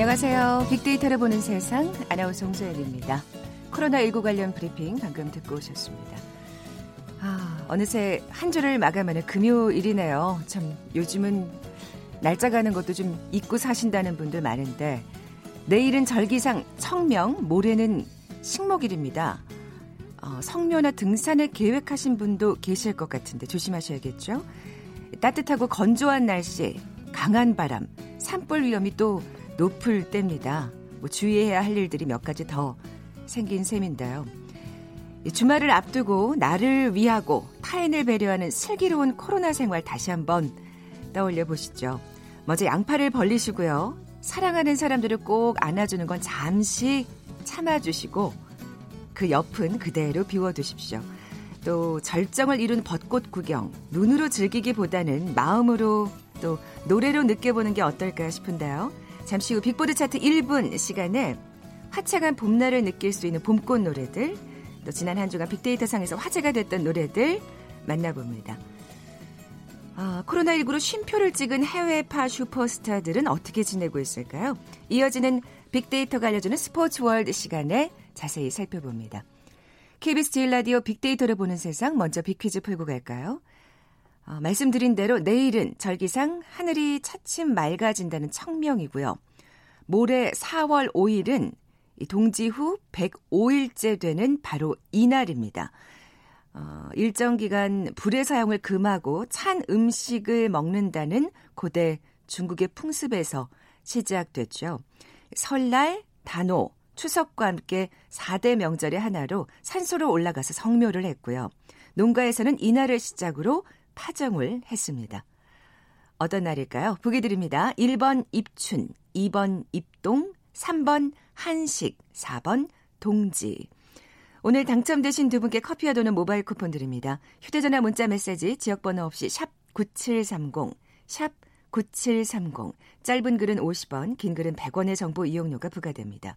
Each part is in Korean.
안녕하세요. 빅데이터를 보는 세상 아나운서 홍소연입니다. 코로나19 관련 브리핑 방금 듣고 오셨습니다. 아, 어느새 한 주를 마감하는 금요일이네요. 참 요즘은 날짜 가는 것도 좀 잊고 사신다는 분들 많은데 내일은 절기상 청명, 모레는 식목일입니다. 어, 성묘나 등산을 계획하신 분도 계실 것 같은데 조심하셔야겠죠. 따뜻하고 건조한 날씨, 강한 바람, 산불 위험이 또 높을 때입니다. 뭐 주의해야 할 일들이 몇 가지 더 생긴 셈인데요. 주말을 앞두고 나를 위하고 타인을 배려하는 슬기로운 코로나 생활 다시 한번 떠올려 보시죠. 먼저 양팔을 벌리시고요. 사랑하는 사람들을 꼭 안아주는 건 잠시 참아주시고 그 옆은 그대로 비워두십시오. 또 절정을 이룬 벚꽃 구경, 눈으로 즐기기보다는 마음으로 또 노래로 느껴보는 게 어떨까 싶은데요. 잠시 후 빅보드 차트 1분 시간에 화창한 봄날을 느낄 수 있는 봄꽃 노래들, 또 지난 한 주간 빅데이터 상에서 화제가 됐던 노래들 만나봅니다. 아, 코로나19로 쉼표를 찍은 해외파 슈퍼스타들은 어떻게 지내고 있을까요? 이어지는 빅데이터가 알려주는 스포츠 월드 시간에 자세히 살펴봅니다. KBS 제일 라디오 빅데이터를 보는 세상 먼저 빅퀴즈 풀고 갈까요? 어, 말씀드린 대로 내일은 절기상 하늘이 차츰 맑아진다는 청명이고요. 모레 4월 5일은 동지 후 105일째 되는 바로 이날입니다. 어, 일정 기간 불의 사용을 금하고 찬 음식을 먹는다는 고대 중국의 풍습에서 시작됐죠. 설날, 단오, 추석과 함께 4대 명절의 하나로 산소로 올라가서 성묘를 했고요. 농가에서는 이날을 시작으로 파정을 했습니다. 어떤 날일까요? 보기 드립니다. 1번 입춘, 2번 입동, 3번 한식, 4번 동지. 오늘 당첨되신 두 분께 커피와 도는 모바일 쿠폰 드립니다. 휴대전화 문자 메시지 지역번호 없이 샵 9730, 샵 9730. 짧은 글은 50원, 긴 글은 100원의 정보 이용료가 부과됩니다.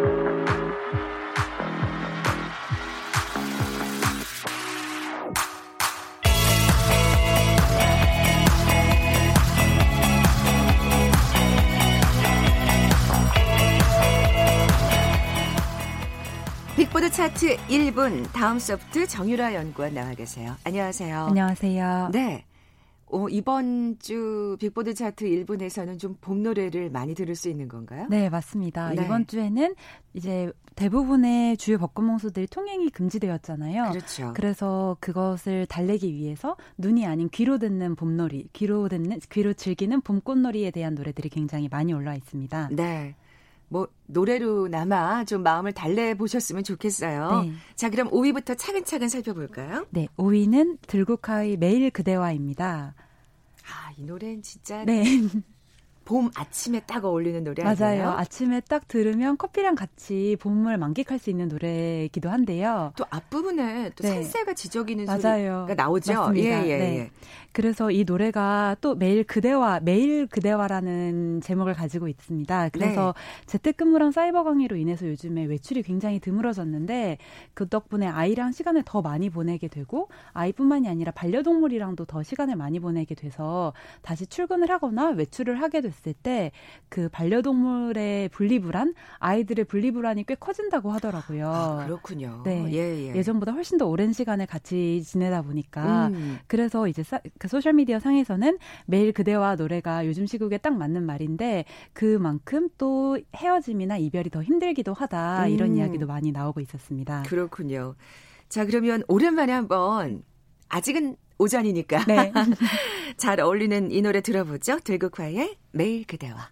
빅보드 차트 1분 다음 소프트 정유라 연구원 나와 계세요. 안녕하세요. 안녕하세요. 네. 어, 이번 주 빅보드 차트 1분에서는 좀 봄 노래를 많이 들을 수 있는 건가요? 네, 맞습니다. 네. 이번 주에는 이제 대부분의 주요 벚꽃 명소들이 통행이 금지되었잖아요. 그렇죠. 그래서 그것을 달래기 위해서 눈이 아닌 귀로 듣는 봄놀이, 귀로 듣는 귀로 즐기는 봄꽃놀이에 대한 노래들이 굉장히 많이 올라와 있습니다. 네. 뭐 노래로나마 좀 마음을 달래 보셨으면 좋겠어요. 네. 자, 그럼 5위부터 차근차근 살펴볼까요? 네, 5위는 들국화의 매일 그대와입니다. 아, 이 노래는 진짜 네. 봄 아침에 딱 어울리는 노래 맞아요. 아니에요? 아침에 딱 들으면 커피랑 같이 봄을 만끽할 수 있는 노래이기도 한데요. 또 앞부분에 또 네. 산새가 지저귀는 맞아요. 소리가 나오죠. 맞습니다. 예, 예, 네. 예. 그래서 이 노래가 또 매일 그대와 매일 그대와라는 제목을 가지고 있습니다. 그래서 네. 재택근무랑 사이버 강의로 인해서 요즘에 외출이 굉장히 드물어졌는데 그 덕분에 아이랑 시간을 더 많이 보내게 되고 아이뿐만이 아니라 반려동물이랑도 더 시간을 많이 보내게 돼서 다시 출근을 하거나 외출을 하게 됐을 봤을 때 그 반려동물의 분리불안, 아이들의 분리불안이 꽤 커진다고 하더라고요. 아, 그렇군요. 네. 예, 예. 예 전보다 훨씬 더 오랜 시간을 같이 지내다 보니까 음. 그래서 이제 사, 그 소셜 미디어 상에서는 매일 그대와 노래가 요즘 시국에 딱 맞는 말인데 그만큼 또 헤어짐이나 이별이 더 힘들기도 하다 음. 이런 이야기도 많이 나오고 있었습니다. 그렇군요. 자, 그러면 오랜만에 한번 아직은 오전이니까. 네. 잘 어울리는 이 노래 들어보죠. 들국화의 매일 그대와.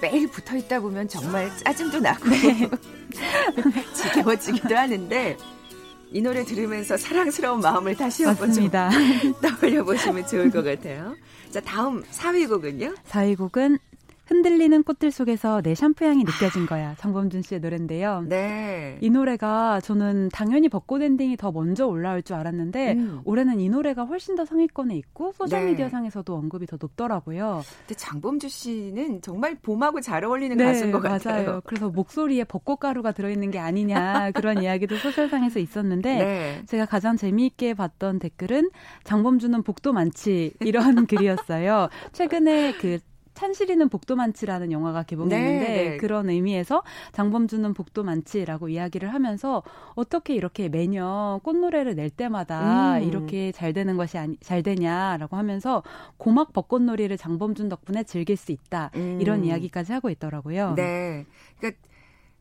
매일 붙어 있다 보면 정말 짜증도 나고 네. 지겨워지기도 하는데 이 노래 들으면서 사랑스러운 마음을 다시 한번 좀 떠올려 보시면 좋을 것 같아요. 자, 다음 4위 곡은요? 4위 곡은 흔들리는 꽃들 속에서 내 샴푸 향이 느껴진 거야. 장범준 씨의 노래인데요. 네. 이 노래가 저는 당연히 벚꽃 엔딩이 더 먼저 올라올 줄 알았는데 음. 올해는 이 노래가 훨씬 더 상위권에 있고 소셜 미디어 네. 상에서도 언급이 더 높더라고요. 근데 장범준 씨는 정말 봄하고 잘 어울리는 네, 가수인 것 맞아요. 같아요. 그래서 목소리에 벚꽃 가루가 들어있는 게 아니냐 그런 이야기도 소셜상에서 있었는데 네. 제가 가장 재미있게 봤던 댓글은 장범준은 복도 많지 이런 글이었어요. 최근에 그 찬실이는 복도 많지라는 영화가 개봉했는데 네, 네. 그런 의미에서 장범준은 복도 많지라고 이야기를 하면서 어떻게 이렇게 매년 꽃노래를 낼 때마다 음. 이렇게 잘 되는 것이 아니, 잘 되냐라고 하면서 고막 벚꽃놀이를 장범준 덕분에 즐길 수 있다 음. 이런 이야기까지 하고 있더라고요. 네, 그러니까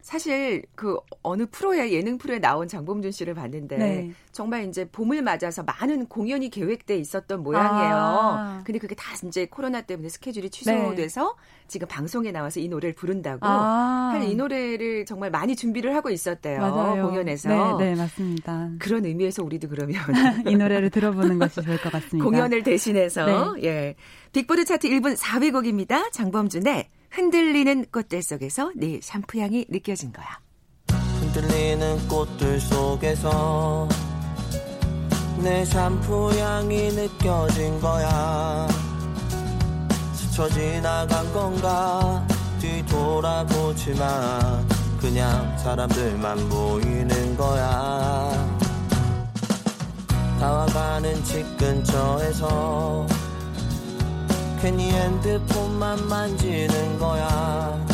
사실 그 어느 프로에 예능 프로에 나온 장범준 씨를 봤는데 네. 정말 이제 봄을 맞아서 많은 공연이 계획돼 있었던 모양이에요. 아. 근데 그게 다 이제 코로나 때문에 스케줄이 취소돼서 네. 지금 방송에 나와서 이 노래를 부른다고. 아. 이 노래를 정말 많이 준비를 하고 있었대요. 맞아요. 공연에서. 네, 네, 맞습니다. 그런 의미에서 우리도 그러면 이 노래를 들어보는 것이 좋을 것 같습니다. 공연을 대신해서 네. 예. 빅보드 차트 1분 4위 곡입니다. 장범준의 흔들리는 꽃들 속에서 네 샴푸 향이 느껴진 거야. 흔들리는 꽃들 속에서 내 샴푸 향이 느껴진 거야. 스쳐 지나간 건가 뒤돌아보지만 그냥 사람들만 보이는 거야. 다와가는 집 근처에서 괜히 핸드폰만 만지는 거야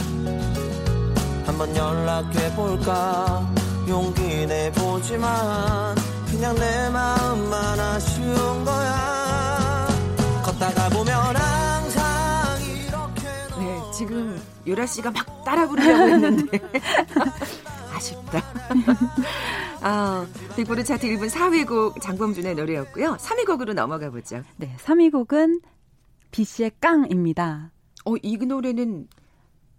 한번 연락해볼까 용기 내보지만 그냥 내 마음만 아쉬운 거야 걷다가 보면 항상 이렇게 네 지금 유라 씨가 막 따라 부르려고 했는데 아쉽다 아, 빅보드 차트 1분 4위 곡 장범준의 노래였고요. 3위 곡으로 넘어가 보죠. 네, 3위 곡은 B 씨의 깡입니다. 어, 이 노래는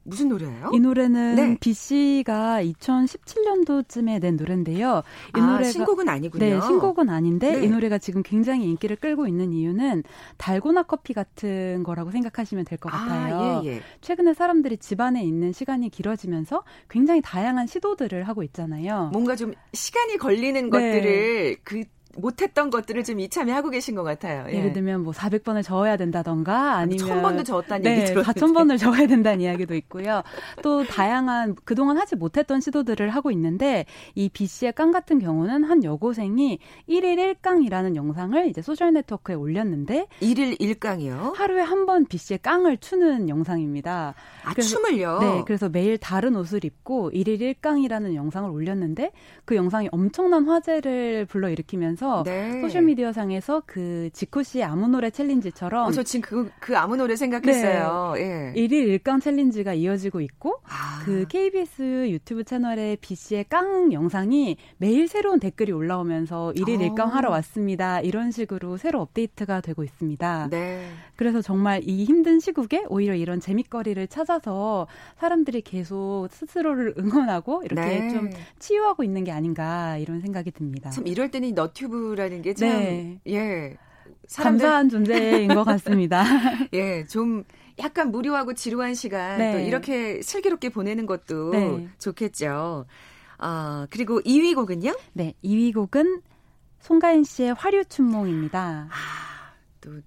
무슨 노래예요? 이 노래는 네. B 씨가 2017년도쯤에 낸 노래인데요. 이 아, 노래가 신곡은 아니군요. 네, 신곡은 아닌데 네. 이 노래가 지금 굉장히 인기를 끌고 있는 이유는 달고나 커피 같은 거라고 생각하시면 될것 아, 같아요. 아, 예, 예. 최근에 사람들이 집안에 있는 시간이 길어지면서 굉장히 다양한 시도들을 하고 있잖아요. 뭔가 좀 시간이 걸리는 네. 것들을 그 못했던 것들을 좀 이참에 하고 계신 것 같아요. 예. 를 들면 뭐 400번을 저어야 된다던가 아니면 1000번도 저었다는 네, 얘기 들었는데 4000번을 저어야 된다는 이야기도 있고요. 또 다양한 그동안 하지 못했던 시도들을 하고 있는데 이 B 씨의 깡 같은 경우는 한 여고생이 1일 1깡이라는 영상을 이제 소셜 네트워크에 올렸는데 1일 1깡이요? 하루에 한 번 B 씨의 깡을 추는 영상입니다. 아, 그래서, 춤을요? 네, 그래서 매일 다른 옷을 입고 1일 1깡이라는 영상을 올렸는데 그 영상이 엄청난 화제를 불러일으키면서 하면서 네. 소셜 미디어 상에서 그 지코 씨의 아무 노래 챌린지처럼 어, 저 지금 그, 그 아무 노래 생각했어요. 네. 예. 1일 1강 챌린지가 이어지고 있고 아. 그 KBS 유튜브 채널에 비 씨의 깡 영상이 매일 새로운 댓글이 올라오면서 1일 어. 1강 하러 왔습니다. 이런 식으로 새로 업데이트가 되고 있습니다. 네. 그래서 정말 이 힘든 시국에 오히려 이런 재밌거리를 찾아서 사람들이 계속 스스로를 응원하고 이렇게 네. 좀 치유하고 있는 게 아닌가 이런 생각이 듭니다. 참 이럴 때는 이 너튜브 라는 게 참, 네. 예. 사람들... 감사한 존재인 것 같습니다. 예, 좀 약간 무료하고 지루한 시간 네. 또 이렇게 슬기롭게 보내는 것도 네. 좋겠죠. 어, 그리고 2위 곡은요? 네, 2위 곡은 송가인 씨의 화류춘몽입니다. 아, 또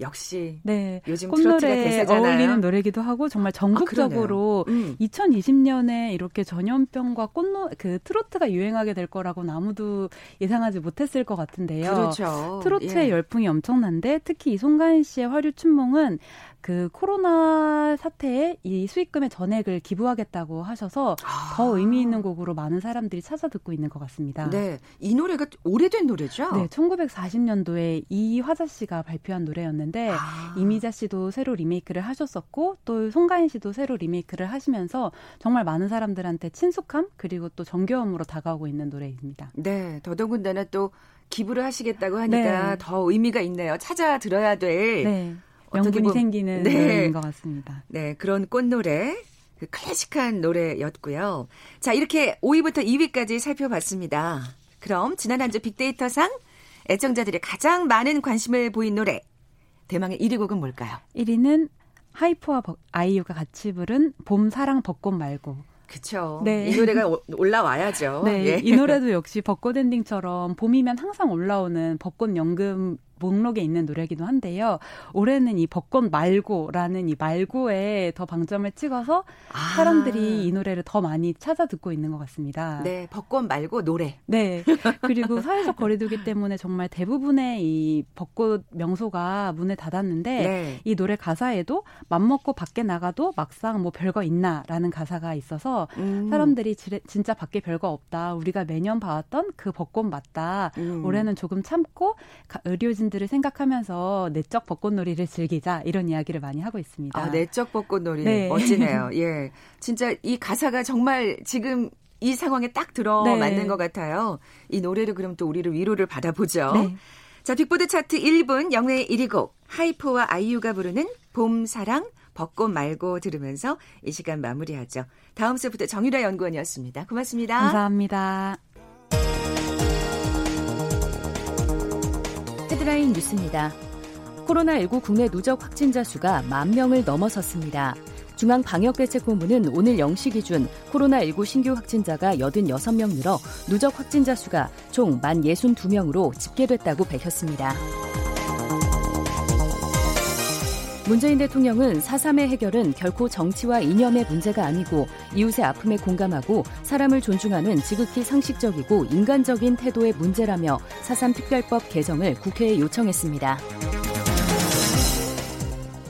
역시 네. 요즘 꽃노래에 어울리는 노래기도 하고 정말 전국적으로 아, 음. 2020년에 이렇게 전염병과 꽃노 그 트로트가 유행하게 될 거라고는 아무도 예상하지 못했을 것 같은데요. 그렇죠. 트로트의 예. 열풍이 엄청난데 특히 이 송가인 씨의 화류 춘몽은 그 코로나 사태에 이 수익금의 전액을 기부하겠다고 하셔서 아. 더 의미 있는 곡으로 많은 사람들이 찾아 듣고 있는 것 같습니다. 네. 이 노래가 오래된 노래죠? 네. 1940년도에 이화자 씨가 발표한 노래였는데 아. 이미자 씨도 새로 리메이크를 하셨었고 또 송가인 씨도 새로 리메이크를 하시면서 정말 많은 사람들한테 친숙함 그리고 또 정겨움으로 다가오고 있는 노래입니다. 네. 더더군다나 또 기부를 하시겠다고 하니까 네. 더 의미가 있네요. 찾아 들어야 될 네. 명분이 생기는 네. 노래인 것 같습니다. 네, 그런 꽃노래 그 클래식한 노래였고요. 자, 이렇게 5위부터 2위까지 살펴봤습니다. 그럼 지난 한 주 빅데이터상 애청자들이 가장 많은 관심을 보인 노래 대망의 1위 곡은 뭘까요? 1위는 하이프와 아이유가 같이 부른 봄 사랑 벚꽃 말고 그쵸. 네. 이 노래가 올라와야죠. 네. 예. 이 노래도 역시 벚꽃 엔딩처럼 봄이면 항상 올라오는 벚꽃 연금 목록에 있는 노래이기도 한데요. 올해는 이 벚꽃 말고라는 이 말고에 더 방점을 찍어서 아. 사람들이 이 노래를 더 많이 찾아 듣고 있는 것 같습니다. 네, 벚꽃 말고 노래. 네. 그리고 사회적 거리두기 때문에 정말 대부분의 이 벚꽃 명소가 문을 닫았는데 네. 이 노래 가사에도 맘먹고 밖에 나가도 막상 뭐 별거 있나라는 가사가 있어서 음. 사람들이 진짜 밖에 별거 없다. 우리가 매년 봐왔던 그 벚꽃 맞다. 음. 올해는 조금 참고 의료진 어르신들을 생각하면서 내적 벚꽃놀이를 즐기자 이런 이야기를 많이 하고 있습니다. 아, 내적 벚꽃놀이 네. 멋지네요. 예, 진짜 이 가사가 정말 지금 이 상황에 딱 들어맞는 네. 것 같아요. 이 노래를 그럼 또 우리를 위로를 받아보죠. 네. 자, 빅보드 차트 1분 영예 1위 곡 하이포와 아이유가 부르는 봄 사랑 벚꽃 말고 들으면서 이 시간 마무리하죠. 다음 주부터 정유라 연구원이었습니다. 고맙습니다. 감사합니다. 헤드라인 뉴스입니다. 코로나19 국내 누적 확진자 수가 만 명을 넘어섰습니다. 중앙방역대책본부는 오늘 0시 기준 코로나19 신규 확진자가 86명 늘어 누적 확진자 수가 총만 62명으로 집계됐다고 밝혔습니다. 문재인 대통령은 4.3의 해결은 결코 정치와 이념의 문제가 아니고 이웃의 아픔에 공감하고 사람을 존중하는 지극히 상식적이고 인간적인 태도의 문제라며 4.3 특별법 개정을 국회에 요청했습니다.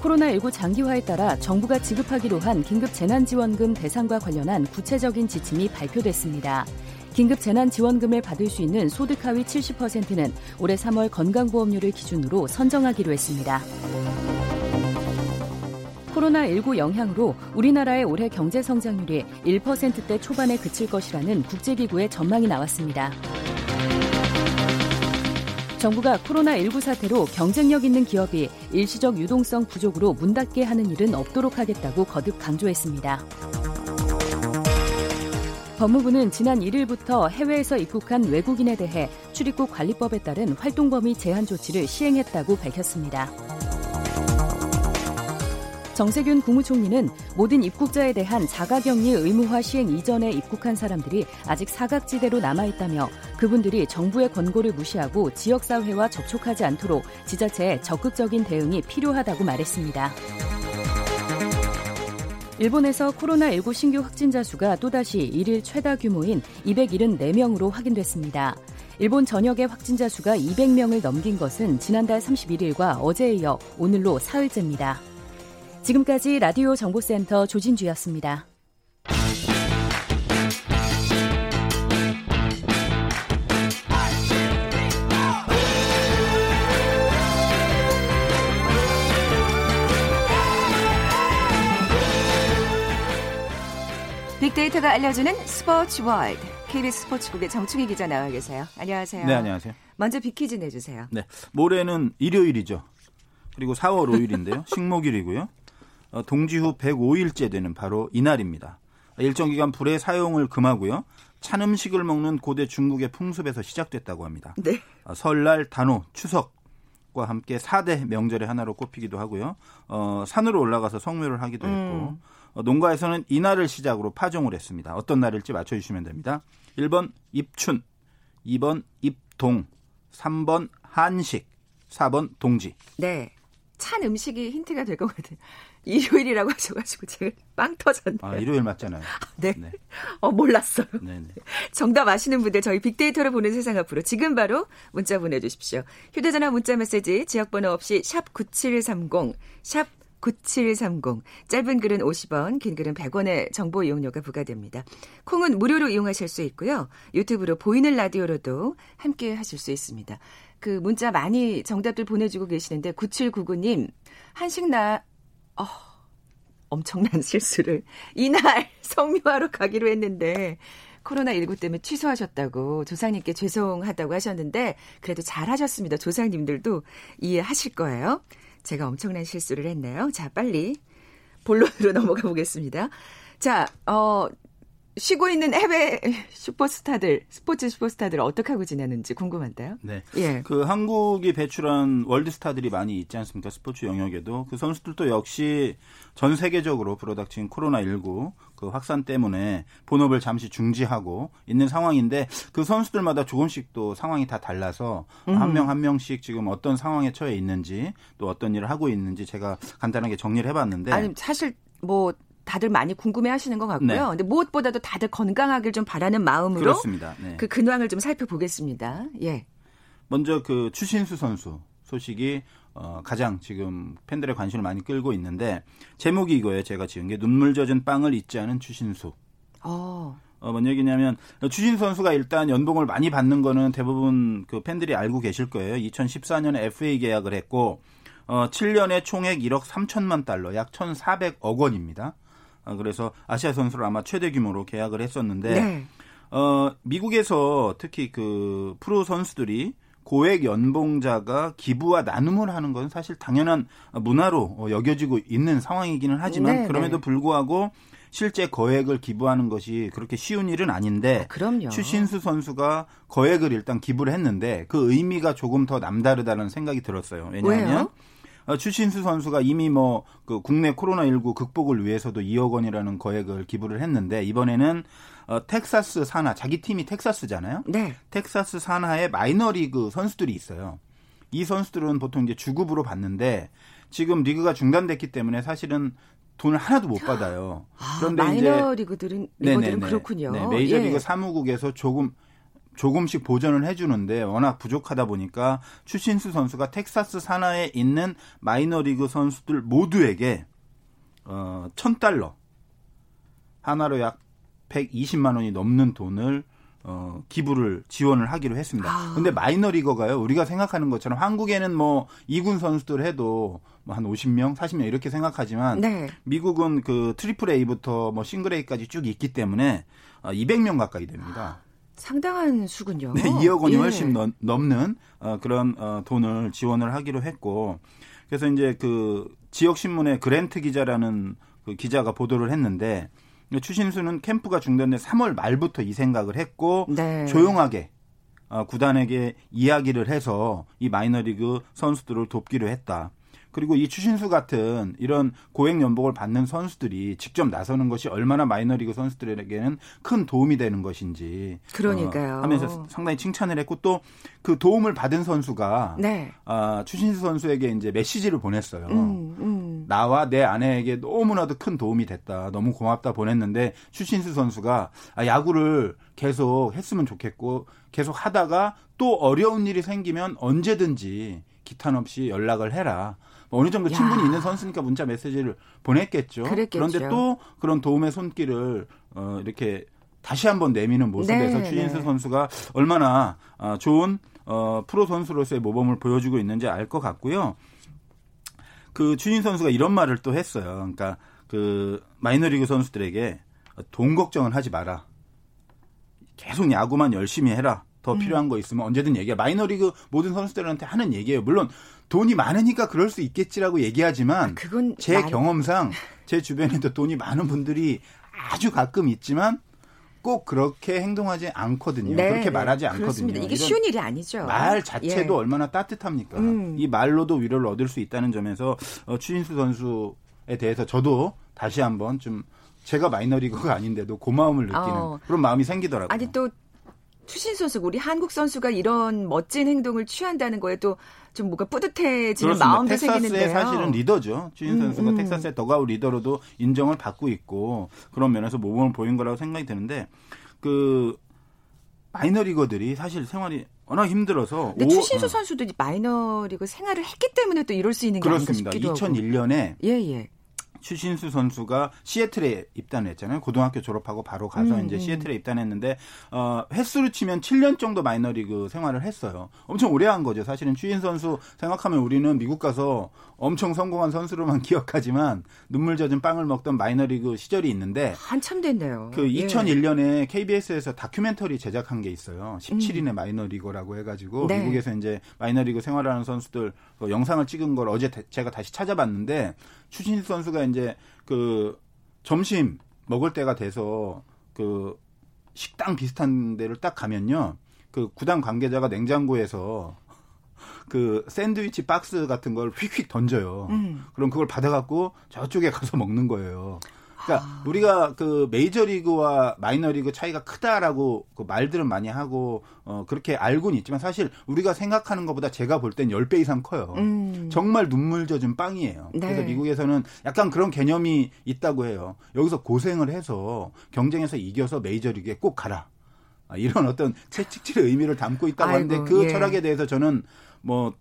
코로나19 장기화에 따라 정부가 지급하기로 한 긴급 재난지원금 대상과 관련한 구체적인 지침이 발표됐습니다. 긴급 재난지원금을 받을 수 있는 소득 하위 70%는 올해 3월 건강보험료를 기준으로 선정하기로 했습니다. 코로나19 영향으로 우리나라의 올해 경제 성장률이 1%대 초반에 그칠 것이라는 국제기구의 전망이 나왔습니다. 정부가 코로나19 사태로 경쟁력 있는 기업이 일시적 유동성 부족으로 문 닫게 하는 일은 없도록 하겠다고 거듭 강조했습니다. 법무부는 지난 1일부터 해외에서 입국한 외국인에 대해 출입국 관리법에 따른 활동 범위 제한 조치를 시행했다고 밝혔습니다. 정세균 국무총리는 모든 입국자에 대한 자가격리 의무화 시행 이전에 입국한 사람들이 아직 사각지대로 남아있다며 그분들이 정부의 권고를 무시하고 지역사회와 접촉하지 않도록 지자체에 적극적인 대응이 필요하다고 말했습니다. 일본에서 코로나19 신규 확진자 수가 또다시 일일 최다 규모인 274명으로 확인됐습니다. 일본 전역의 확진자 수가 200명을 넘긴 것은 지난달 31일과 어제에 이어 오늘로 사흘째입니다. 지금까지 라디오 정보센터 조진주였습니다. 빅데이터가 알려주는 스포츠 월드. KBS 스포츠국의 정충희 기자 나와 계세요. 안녕하세요. 네, 안녕하세요. 먼저 빅퀴즈 내주세요. 네, 모레는 일요일이죠. 그리고 4월 5일인데요. 식목일이고요. 어, 동지 후 105일째 되는 바로 이날입니다. 일정 기간 불의 사용을 금하고요. 찬 음식을 먹는 고대 중국의 풍습에서 시작됐다고 합니다. 네. 어, 설날, 단오, 추석 과 함께 4대 명절의 하나로 꼽히기도 하고요. 어, 산으로 올라가서 성묘를 하기도 음. 했고 음. 어, 농가에서는 이날을 시작으로 파종을 했습니다. 어떤 날일지 맞춰주시면 됩니다. 1번 입춘, 2번 입동, 3번 한식, 4번 동지. 네. 찬 음식이 힌트가 될 것 같아요. 일요일이라고 하셔가지고 제가 빵 터졌네요. 아, 일요일 맞잖아요. 네. 네. 어, 몰랐어요. 네네. 정답 아시는 분들 저희 빅데이터를 보는 세상 앞으로 지금 바로 문자 보내주십시오. 휴대전화 문자 메시지 지역번호 없이 샵 9730, 샵 9730. 짧은 글은 50원, 긴 글은 100원의 정보 이용료가 부과됩니다. 콩은 무료로 이용하실 수 있고요. 유튜브로 보이는 라디오로도 함께 하실 수 있습니다. 그 문자 많이 정답들 보내주고 계시는데 9799님 한식 나 어, 엄청난 실수를 이날 성묘하러 가기로 했는데 코로나19 때문에 취소하셨다고 조상님께 죄송하다고 하셨는데 그래도 잘 하셨습니다. 조상님들도 이해하실 거예요. 제가 엄청난 실수를 했네요. 자, 빨리 본론으로 넘어가 보겠습니다. 자, 어, 쉬고 있는 해외 슈퍼스타들, 스포츠 슈퍼스타들 어떻게 하고 지내는지 궁금한데요. 네. 예. 그 한국이 배출한 월드스타들이 많이 있지 않습니까? 스포츠 영역에도. 그 선수들도 역시 전 세계적으로 불어닥친 코로나19 그 확산 때문에 본업을 잠시 중지하고 있는 상황인데 그 선수들마다 조금씩 또 상황이 다 달라서 음. 한명한 명씩 지금 어떤 상황에 처해 있는지 또 어떤 일을 하고 있는지 제가 간단하게 정리를 해봤는데 아니 사실 뭐 다들 많이 궁금해 하시는 것 같고요. 네. 근데 무엇보다도 다들 건강하길 좀 바라는 마음으로 그렇습니다. 네. 그 근황을 좀 살펴보겠습니다. 예. 먼저 그 추신수 선수 소식이 어, 가장 지금 팬들의 관심을 많이 끌고 있는데 제목이 이거예요. 제가 지은 게 눈물 젖은 빵을 잊지 않은 추신수. 어. 어, 뭔 얘기냐면 추신 선수가 일단 연봉을 많이 받는 거는 대부분 그 팬들이 알고 계실 거예요. 2014년에 FA 계약을 했고 어, 7년에 총액 1억 3천만 달러, 약 1,400억 원입니다. 어, 그래서 아시아 선수를 아마 최대 규모로 계약을 했었는데 네. 어, 미국에서 특히 그 프로 선수들이 고액 연봉자가 기부와 나눔을 하는 건 사실 당연한 문화로 어, 여겨지고 있는 상황이기는 하지만 네, 그럼에도 네. 불구하고 실제 거액을 기부하는 것이 그렇게 쉬운 일은 아닌데 아, 그럼요. 추신수 선수가 거액을 일단 기부를 했는데 그 의미가 조금 더 남다르다는 생각이 들었어요. 왜냐하면 왜요? 어, 추신수 선수가 이미 뭐 그 국내 코로나19 극복을 위해서도 2억 원이라는 거액을 기부를 했는데 이번에는 어, 텍사스 산하 자기 팀이 텍사스잖아요. 네. 텍사스 산하에 마이너리그 선수들이 있어요. 이 선수들은 보통 이제 주급으로 받는데 지금 리그가 중단됐기 때문에 사실은 돈을 하나도 못 받아요. 아, 그런데 마이너 이제 리그들은 리그들은 그렇군요. 네, 메이저리그 예. 사무국에서 조금 조금씩 보전을 해주는데 워낙 부족하다 보니까 추신수 선수가 텍사스 산하에 있는 마이너리그 선수들 모두에게 어, 1000달러 한화로 약 120만 원이 넘는 돈을 어, 기부를 지원을 하기로 했습니다. 아. 근데 마이너리거가요. 우리가 생각하는 것처럼 한국에는 뭐 2군 선수들 해도 뭐 한 50명, 40명 이렇게 생각하지만 네. 미국은 그 트리플 A부터 뭐 싱글 A까지 쭉 있기 때문에 200명 어, 가까이 됩니다. 상당한 수군요. 네, 2억 원이 예. 훨씬 넘, 넘는 어, 그런 어, 돈을 지원을 하기로 했고 그래서 이제 그 지역 신문의 그랜트 기자라는 그 기자가 보도를 했는데 추신수는 캠프가 중단된 3월 말부터 이 생각을 했고 네. 조용하게 어, 구단에게 이야기를 해서 이 마이너리그 선수들을 돕기로 했다. 그리고 이 추신수 같은 이런 고액 연봉을 받는 선수들이 직접 나서는 것이 얼마나 마이너리그 선수들에게는 큰 도움이 되는 것인지 그러니까요. 어, 하면서 상당히 칭찬을 했고 또 그 도움을 받은 선수가 네. 어, 추신수 선수에게 이제 메시지를 보냈어요. 음, 음. 나와 내 아내에게 너무나도 큰 도움이 됐다. 너무 고맙다 보냈는데 추신수 선수가 아, 야구를 계속 했으면 좋겠고 계속 하다가 또 어려운 일이 생기면 언제든지 기탄 없이 연락을 해라. 뭐 어느 정도 친분이 야. 있는 선수니까 문자 메시지를 보냈겠죠. 그랬겠죠. 그런데 또 그런 도움의 손길을 어, 이렇게 다시 한번 내미는 모습에서 네, 추인수 네. 선수가 얼마나 어, 좋은 어, 프로 선수로서의 모범을 보여주고 있는지 알 것 같고요. 그 추인 선수가 이런 말을 또 했어요. 그러니까 그 마이너리그 선수들에게 돈 걱정을 하지 마라. 계속 야구만 열심히 해라. 더 음. 필요한 거 있으면 언제든 얘기해. 마이너리그 모든 선수들한테 하는 얘기예요. 물론 돈이 많으니까 그럴 수 있겠지라고 얘기하지만 아, 제 많... 경험상 제 주변에도 돈이 많은 분들이 아주 가끔 있지만 꼭 그렇게 행동하지 않거든요. 네, 그렇게 네. 말하지 않거든요. 그렇습니다. 이게 쉬운 일이 아니죠. 말 자체도 예. 얼마나 따뜻합니까? 음. 이 말로도 위로를 얻을 수 있다는 점에서 어, 추신수 선수에 대해서 저도 다시 한번 좀 제가 마이너리그가 아닌데도 고마움을 느끼는 어. 그런 마음이 생기더라고요. 아니 또 추신 선수, 우리 한국 선수가 이런 멋진 행동을 취한다는 거에 또 좀 뭔가 뿌듯해지는 그렇습니다. 마음도 텍사스의 생기는데요. 사실은 리더죠. 추신 음, 선수가 음. 텍사스의 더가우 리더로도 인정을 받고 있고 그런 면에서 모범을 보인 거라고 생각이 드는데 그 마이너리거들이 사실 생활이 워낙 힘들어서 근데 오, 추신수 어. 선수도 마이너리그 생활을 했기 때문에 또 이럴 수 있는 게 그렇습니다. 아닌가 싶기도 2001년에 예, 예. 추신수 선수가 시애틀에 입단했잖아요. 고등학교 졸업하고 바로 가서 음, 이제 음. 시애틀에 입단했는데 어 횟수로 치면 7년 정도 마이너리그 생활을 했어요. 엄청 오래 한 거죠. 사실은 추신 선수 생각하면 우리는 미국 가서 엄청 성공한 선수로만 기억하지만 눈물 젖은 빵을 먹던 마이너리그 시절이 있는데 한참 됐네요. 그 2001년에 예. KBS에서 다큐멘터리 제작한 게 있어요. 17인의 음. 마이너리거라고 해가지고 네. 미국에서 이제 마이너리그 생활하는 선수들 그 영상을 찍은 걸 어제 제가 다시 찾아봤는데 추신수 선수가 이제 그 점심 먹을 때가 돼서 그 식당 비슷한 데를 딱 가면요. 그 구단 관계자가 냉장고에서 그 샌드위치 박스 같은 걸 휙휙 던져요. 음. 그럼 그걸 받아갖고 저쪽에 가서 먹는 거예요. 그러니까 아. 우리가 그 메이저리그와 마이너리그 차이가 크다라고 그 말들은 많이 하고 어 그렇게 알고는 있지만 사실 우리가 생각하는 것보다 제가 볼 땐 10배 이상 커요. 음. 정말 눈물 젖은 빵이에요. 네. 그래서 미국에서는 약간 그런 개념이 있다고 해요. 여기서 고생을 해서 경쟁에서 이겨서 메이저리그에 꼭 가라. 아, 이런 어떤 채찍질의 의미를 담고 있다고 아이고, 하는데 그 예. 철학에 대해서 저는 뭐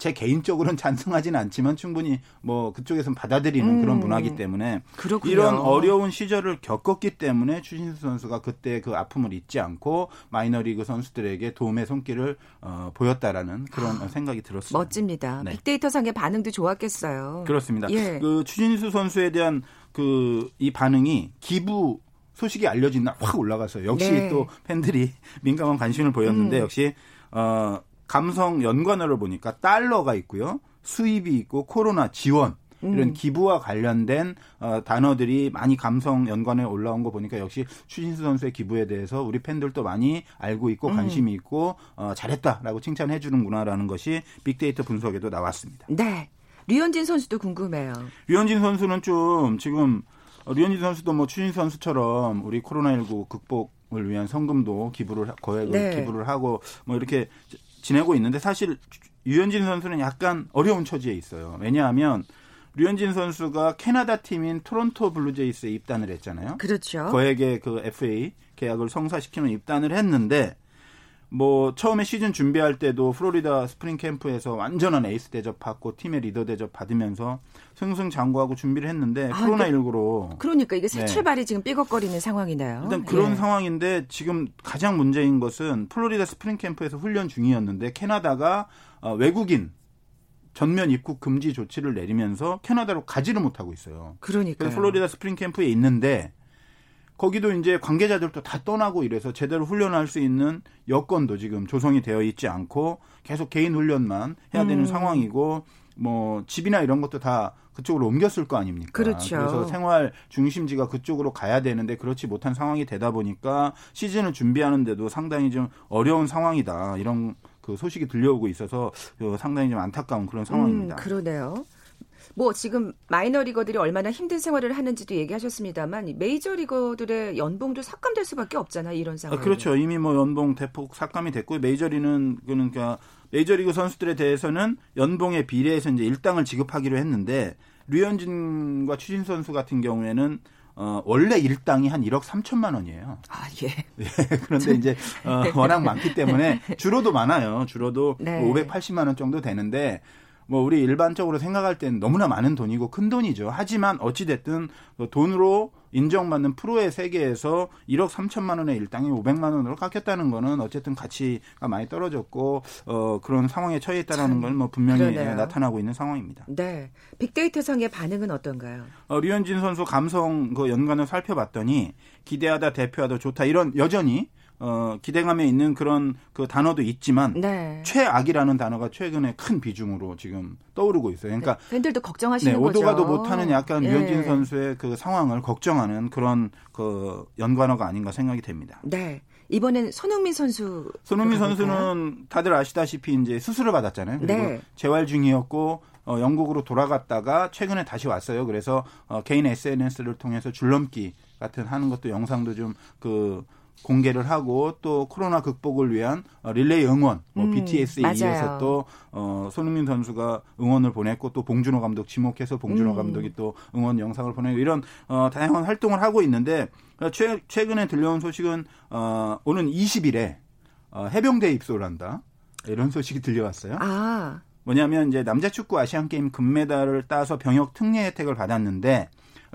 제 개인적으로는 찬성하지는 않지만 충분히 뭐 그쪽에서는 받아들이는 음. 그런 문화기 때문에 그렇군요. 이런 어려운 시절을 겪었기 때문에 추신수 선수가 그때 그 아픔을 잊지 않고 마이너리그 선수들에게 도움의 손길을 어, 보였다라는 그런 아, 생각이 들었습니다. 멋집니다. 네. 빅데이터 상의 반응도 좋았겠어요. 그렇습니다. 예. 그 추신수 선수에 대한 그 이 반응이 기부 소식이 알려진 날 확 올라갔어요. 역시 네. 또 팬들이 민감한 관심을 보였는데 음. 역시 어 감성 연관어를 보니까 달러가 있고요. 수입이 있고 코로나 지원 이런 음. 기부와 관련된 어, 단어들이 많이 감성 연관에 올라온 거 보니까 역시 추신수 선수의 기부에 대해서 우리 팬들도 많이 알고 있고 음. 관심이 있고 어, 잘했다라고 칭찬해 주는구나라는 것이 빅데이터 분석에도 나왔습니다. 네. 류현진 선수도 궁금해요. 류현진 선수는 좀 지금 류현진 선수도 뭐 추신 선수처럼 우리 코로나19 극복 을 위한 성금도 기부를 거액을 네. 기부를 하고 뭐 이렇게 지내고 있는데 사실 류현진 선수는 약간 어려운 처지에 있어요. 왜냐하면 류현진 선수가 캐나다 팀인 토론토 블루제이스에 입단을 했잖아요. 그렇죠. 거액의 그 FA 계약을 성사시키는 입단을 했는데 뭐 처음에 시즌 준비할 때도 플로리다 스프링 캠프에서 완전한 에이스 대접 받고 팀의 리더 대접 받으면서 승승장구하고 준비를 했는데 아, 코로나 19로 그러니까 이게 새 네. 출발이 네. 지금 삐걱거리는 상황이네요. 일단 그런 예. 상황인데 지금 가장 문제인 것은 플로리다 스프링 캠프에서 훈련 중이었는데 캐나다가 어, 외국인 전면 입국 금지 조치를 내리면서 캐나다로 가지를 못하고 있어요. 그러니까 플로리다 스프링 캠프에 있는데 거기도 이제 관계자들도 다 떠나고 이래서 제대로 훈련할 수 있는 여건도 지금 조성이 되어 있지 않고 계속 개인 훈련만 해야 되는 음. 상황이고 뭐 집이나 이런 것도 다 그쪽으로 옮겼을 거 아닙니까? 그렇죠. 그래서 생활 중심지가 그쪽으로 가야 되는데 그렇지 못한 상황이 되다 보니까 시즌을 준비하는데도 상당히 좀 어려운 상황이다. 이런 그 소식이 들려오고 있어서 상당히 좀 안타까운 그런 상황입니다. 음, 그러네요. 뭐 지금 마이너리거들이 얼마나 힘든 생활을 하는지도 얘기하셨습니다만 메이저리거들의 연봉도 삭감될 수밖에 없잖아요. 이런 상황. 아, 그렇죠. 이미 뭐 연봉 대폭 삭감이 됐고 메이저리는 그러니까 메이저리그 선수들에 대해서는 연봉의 비례해서 이제 일당을 지급하기로 했는데 류현진과 추진 선수 같은 경우에는 어, 원래 일당이 한 1억 3천만 원이에요. 아, 예. 예 그런데 이제 어, 워낙 많기 때문에 주로도 많아요. 주로도 네. 580만 원 정도 되는데 뭐 우리 일반적으로 생각할 때는 너무나 많은 돈이고 큰 돈이죠. 하지만 어찌 됐든 그 돈으로 인정받는 프로의 세계에서 1억 3천만 원의 일당이 500만 원으로 깎였다는 거는 어쨌든 가치가 많이 떨어졌고 어 그런 상황에 처해있다라는 건 뭐 분명히 그러네요. 나타나고 있는 상황입니다. 네. 빅데이터 상의 반응은 어떤가요? 어, 류현진 선수 감성 그 연관을 살펴봤더니 기대하다 대표하다 좋다 이런 여전히 어, 기대감에 있는 그런 그 단어도 있지만 네. 최악이라는 단어가 최근에 큰 비중으로 지금 떠오르고 있어요. 그러니까 네, 팬들도 걱정하시는 네, 오도 가도 못하는 약간 예. 류현진 선수의 그 상황을 걱정하는 그런 그 연관어가 아닌가 생각이 됩니다. 네. 이번엔 손흥민 선수 손흥민 선수는 다들 아시다시피 이제 수술을 받았잖아요. 그리고 네. 재활 중이었고 어, 영국으로 돌아갔다가 최근에 다시 왔어요. 그래서 어, 개인 SNS를 통해서 줄넘기 같은 하는 것도 영상도 좀그 공개를 하고 또 코로나 극복을 위한 어, 릴레이 응원, 뭐 음, BTS에 맞아요. 이어서 또 어, 손흥민 선수가 응원을 보냈고 또 봉준호 감독 지목해서 봉준호 음. 감독이 또 응원 영상을 보내고 이런 어, 다양한 활동을 하고 있는데 어, 최, 최근에 들려온 소식은 어, 오는 20일에 어, 해병대에 입소를 한다 이런 소식이 들려왔어요. 아. 뭐냐면 이제 남자 축구 아시안 게임 금메달을 따서 병역 특례 혜택을 받았는데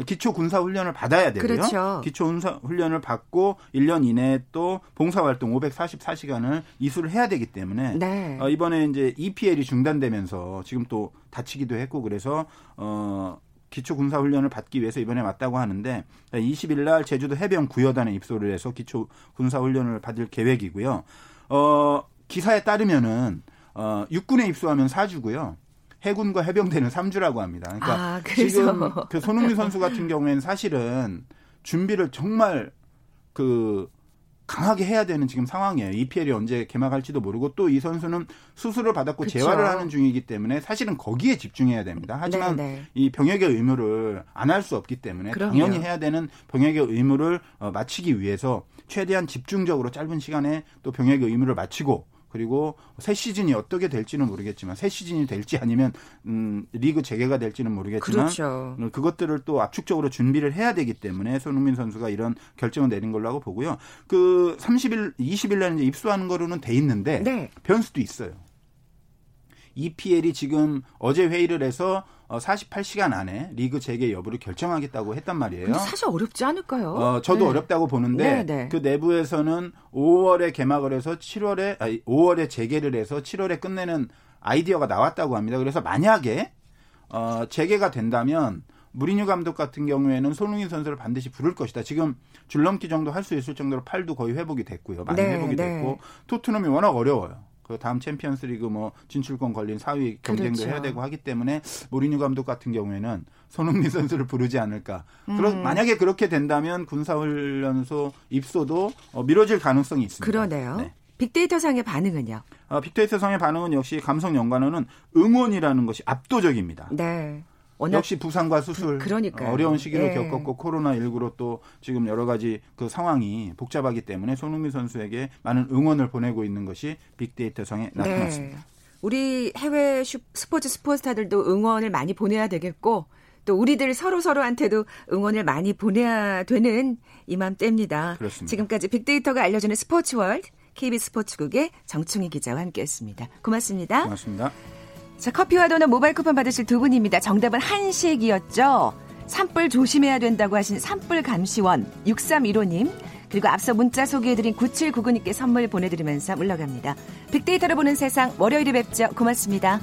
기초 군사 훈련을 받아야 되고요. 그렇죠. 기초 군사 훈련을 받고 1년 이내에 또 봉사 활동 544시간을 이수를 해야 되기 때문에 네. 어, 이번에 이제 EPL이 중단되면서 지금 또 다치기도 했고 그래서 어 기초 군사 훈련을 받기 위해서 이번에 왔다고 하는데 20일 날 제주도 해병 구여단에 입소를 해서 기초 군사 훈련을 받을 계획이고요. 어 기사에 따르면은 어 육군에 입소하면 4주고요. 해군과 해병대는 3주라고 합니다. 그러니까 아. 지금 그 손흥민 선수 같은 경우에는 사실은 준비를 정말 그 강하게 해야 되는 지금 상황이에요. EPL이 언제 개막할지도 모르고 또 이 선수는 수술을 받았고 그쵸. 재활을 하는 중이기 때문에 사실은 거기에 집중해야 됩니다. 하지만 네, 네. 이 병역의 의무를 안 할 수 없기 때문에 그럼요. 당연히 해야 되는 병역의 의무를 어, 마치기 위해서 최대한 집중적으로 짧은 시간에 또 병역의 의무를 마치고 그리고 새 시즌이 어떻게 될지는 모르겠지만 새 시즌이 될지 아니면 음, 리그 재개가 될지는 모르겠지만 그렇죠. 어, 그것들을 또 압축적으로 준비를 해야 되기 때문에 손흥민 선수가 이런 결정을 내린 걸로 하고 보고요. 그 30일, 20일 날 이제 입수하는 거로는 돼 있는데 네. 변수도 있어요. EPL이 지금 어제 회의를 해서 어, 48시간 안에 리그 재개 여부를 결정하겠다고 했단 말이에요. 사실 어렵지 않을까요? 어, 저도 네. 어렵다고 보는데 네, 네. 그 내부에서는 5월에 개막을 해서 7월에 아니 5월에 재개를 해서 7월에 끝내는 아이디어가 나왔다고 합니다. 그래서 만약에 어, 재개가 된다면 무리뉴 감독 같은 경우에는 손흥민 선수를 반드시 부를 것이다. 지금 줄넘기 정도 할 수 있을 정도로 팔도 거의 회복이 됐고요. 많이 네, 회복이 네. 됐고 토트넘이 워낙 어려워요. 그 다음 챔피언스 리그 뭐 진출권 걸린 4위 경쟁도 그렇죠. 해야 되고 하기 때문에 무리뉴 감독 같은 경우에는 손흥민 선수를 부르지 않을까. 음. 그러, 만약에 그렇게 된다면 군사훈련소 입소도 어, 미뤄질 가능성이 있습니다. 그러네요. 네. 빅데이터 상의 반응은요? 어, 빅데이터 상의 반응은 역시 감성 연관어는 응원이라는 것이 압도적입니다. 네. 워낙 역시 부상과 수술 그- 그러니까요. 어, 어려운 시기를 예. 겪었고 코로나 19로 또 지금 여러 가지 그 상황이 복잡하기 때문에 손흥민 선수에게 많은 응원을 보내고 있는 것이 빅데이터상에 나타났습니다. 네. 우리 해외 슈- 스포츠 스포츠타들도 응원을 많이 보내야 되겠고 또 우리들 서로 서로한테도 응원을 많이 보내야 되는 이맘때입니다. 그렇습니다. 지금까지 빅데이터가 알려주는 스포츠월드 KBS 스포츠국의 정충희 기자와 함께했습니다. 고맙습니다. 고맙습니다. 자, 커피와 도넛 모바일 쿠폰 받으실 두 분입니다. 정답은 한식이었죠. 산불 조심해야 된다고 하신 산불 감시원 6315님 그리고 앞서 문자 소개해드린 9799님께 선물 보내드리면서 물러갑니다. 빅데이터로 보는 세상 월요일에 뵙죠. 고맙습니다.